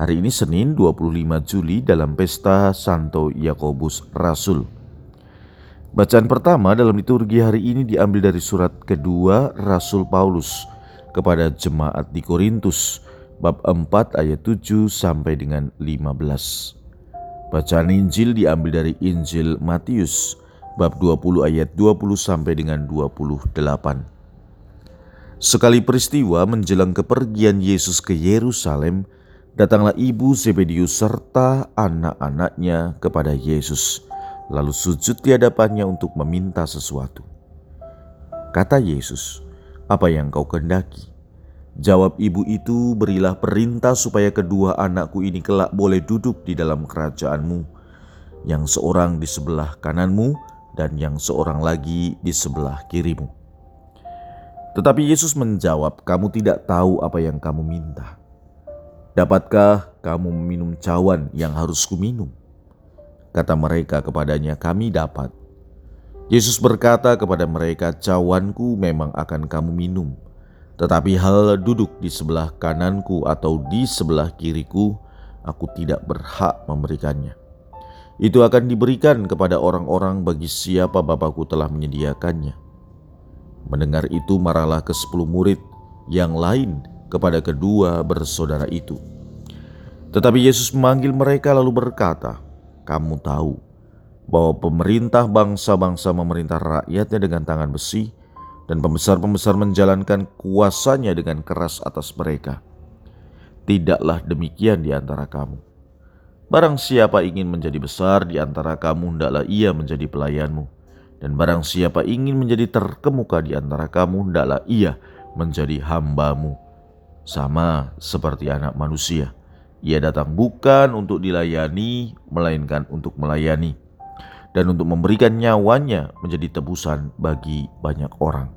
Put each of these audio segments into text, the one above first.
Hari ini Senin 25 Juli dalam pesta Santo Yakobus Rasul. Bacaan pertama dalam liturgi hari ini diambil dari surat kedua Rasul Paulus kepada jemaat di Korintus bab 4 ayat 7 sampai dengan 15. Bacaan Injil diambil dari Injil Matius bab 20 ayat 20 sampai dengan 28. Sekali peristiwa menjelang kepergian Yesus ke Yerusalem, Datanglah ibu Zebedius serta anak-anaknya kepada Yesus, lalu sujud di hadapannya untuk meminta sesuatu. Kata Yesus, "Apa yang kau kendaki?" Jawab ibu itu, "Berilah perintah supaya kedua anakku ini kelak boleh duduk di dalam kerajaanmu, yang seorang di sebelah kananmu dan yang seorang lagi di sebelah kirimu." Tetapi Yesus menjawab, "Kamu tidak tahu apa yang kamu minta." Dapatkah kamu meminum cawan yang harus kuminum? Kata mereka kepadanya, kami dapat. Yesus berkata kepada mereka, cawanku memang akan kamu minum. Tetapi hal duduk di sebelah kananku atau di sebelah kiriku, aku tidak berhak memberikannya. Itu akan diberikan kepada orang-orang bagi siapa Bapakku telah menyediakannya. Mendengar itu marahlah ke sepuluh murid yang lain kepada kedua bersaudara itu. Tetapi Yesus memanggil mereka lalu berkata, "Kamu tahu bahwa pemerintah bangsa-bangsa memerintah rakyatnya dengan tangan besi, dan pembesar-pembesar menjalankan kuasanya dengan keras atas mereka. Tidaklah demikian di antara kamu. Barang siapa ingin menjadi besar di antara kamu, hendaklah ia menjadi pelayanmu. Dan barang siapa ingin menjadi terkemuka di antara kamu, hendaklah ia menjadi hambamu sama seperti anak manusia. Ia datang bukan untuk dilayani, melainkan untuk melayani, dan untuk memberikan nyawanya menjadi tebusan bagi banyak orang.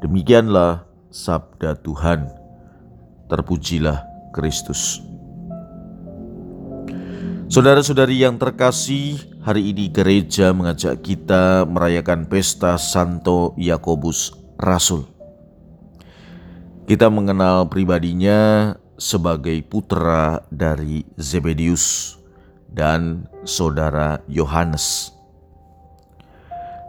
Demikianlah sabda Tuhan. Terpujilah Kristus. Saudara-saudari yang terkasih, hari ini gereja mengajak kita merayakan pesta Santo Yakobus Rasul. Kita mengenal pribadinya sebagai putra dari Zebedius dan saudara Yohanes.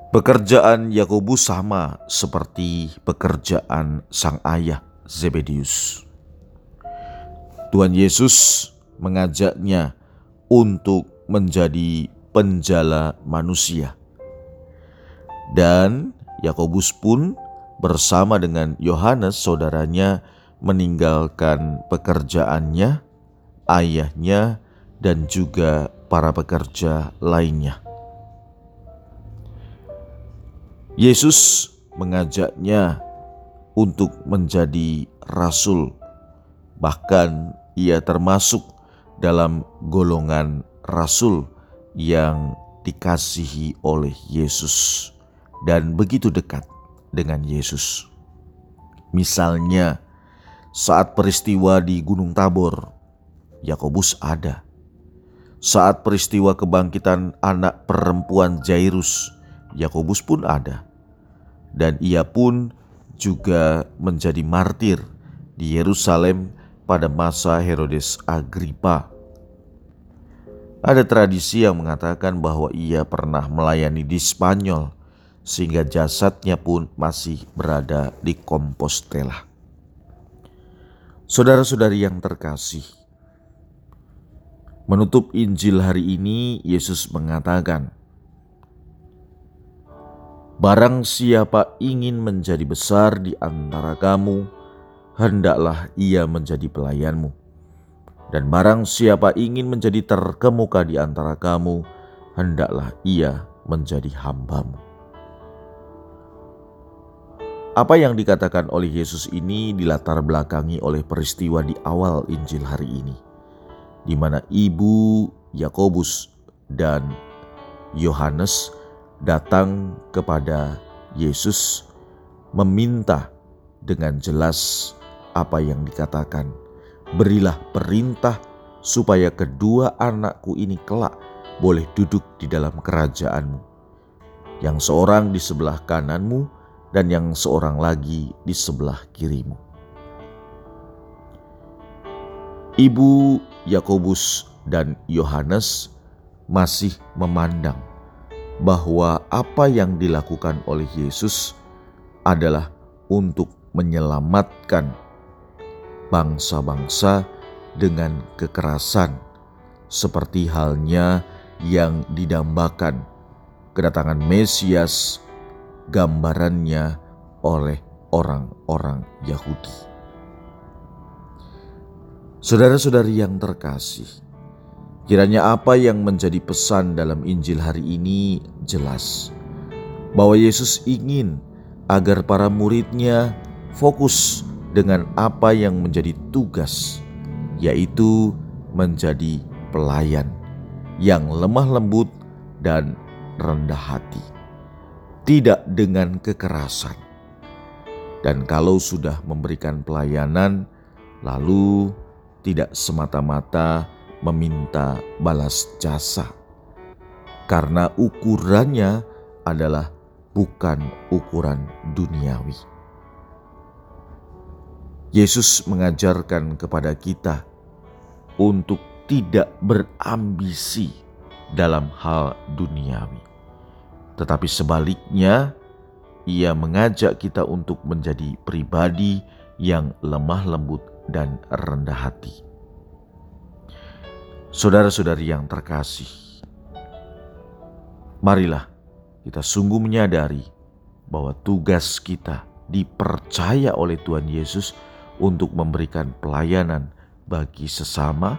Pekerjaan Yakobus sama seperti pekerjaan sang ayah Zebedius. Tuhan Yesus mengajaknya untuk menjadi penjala manusia. Dan Yakobus pun bersama dengan Yohanes saudaranya meninggalkan pekerjaannya, ayahnya, dan juga para pekerja lainnya. Yesus mengajaknya untuk menjadi rasul, bahkan ia termasuk dalam golongan rasul yang dikasihi oleh Yesus. Dan begitu dekat dengan Yesus. Misalnya, saat peristiwa di Gunung Tabor, Yakobus ada. Saat peristiwa kebangkitan anak perempuan Jairus, Yakobus pun ada. Dan ia pun juga menjadi martir di Yerusalem pada masa Herodes Agripa. Ada tradisi yang mengatakan bahwa ia pernah melayani di Spanyol sehingga jasadnya pun masih berada di Compostela. Saudara-saudari yang terkasih, menutup Injil hari ini Yesus mengatakan, Barang siapa ingin menjadi besar di antara kamu, hendaklah ia menjadi pelayanmu. Dan barang siapa ingin menjadi terkemuka di antara kamu, hendaklah ia menjadi hambamu. Apa yang dikatakan oleh Yesus ini dilatar belakangi oleh peristiwa di awal Injil hari ini, di mana ibu Yakobus dan Yohanes datang kepada Yesus meminta dengan jelas apa yang dikatakan. Berilah perintah supaya kedua anakku ini kelak boleh duduk di dalam kerajaanmu. Yang seorang di sebelah kananmu dan yang seorang lagi di sebelah kirimu. Ibu Yakobus dan Yohanes masih memandang bahwa apa yang dilakukan oleh Yesus adalah untuk menyelamatkan bangsa-bangsa dengan kekerasan, seperti halnya yang didambakan kedatangan Mesias, gambarannya oleh orang-orang Yahudi. Saudara-saudari yang terkasih, kiranya apa yang menjadi pesan dalam Injil hari ini jelas bahwa Yesus ingin agar para muridnya fokus dengan apa yang menjadi tugas, yaitu menjadi pelayan yang lemah lembut dan rendah hati, tidak dengan kekerasan. Dan kalau sudah memberikan pelayanan, lalu tidak semata-mata meminta balas jasa, karena ukurannya adalah bukan ukuran duniawi. Yesus mengajarkan kepada kita untuk tidak berambisi dalam hal duniawi, tetapi sebaliknya, Ia mengajak kita untuk menjadi pribadi yang lemah lembut dan rendah hati. Saudara-saudari yang terkasih, marilah kita sungguh menyadari bahwa tugas kita dipercaya oleh Tuhan Yesus untuk memberikan pelayanan bagi sesama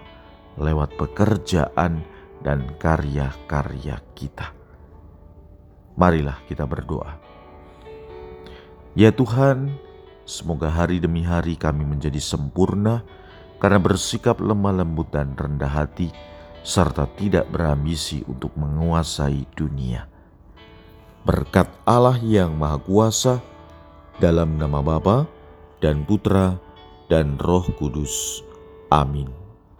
lewat pekerjaan dan karya-karya kita. Marilah kita berdoa. Ya Tuhan, semoga hari demi hari kami menjadi sempurna karena bersikap lemah lembut dan rendah hati serta tidak berambisi untuk menguasai dunia berkat Allah yang Maha Kuasa, dalam nama Bapa dan Putra dan Roh Kudus. Amin.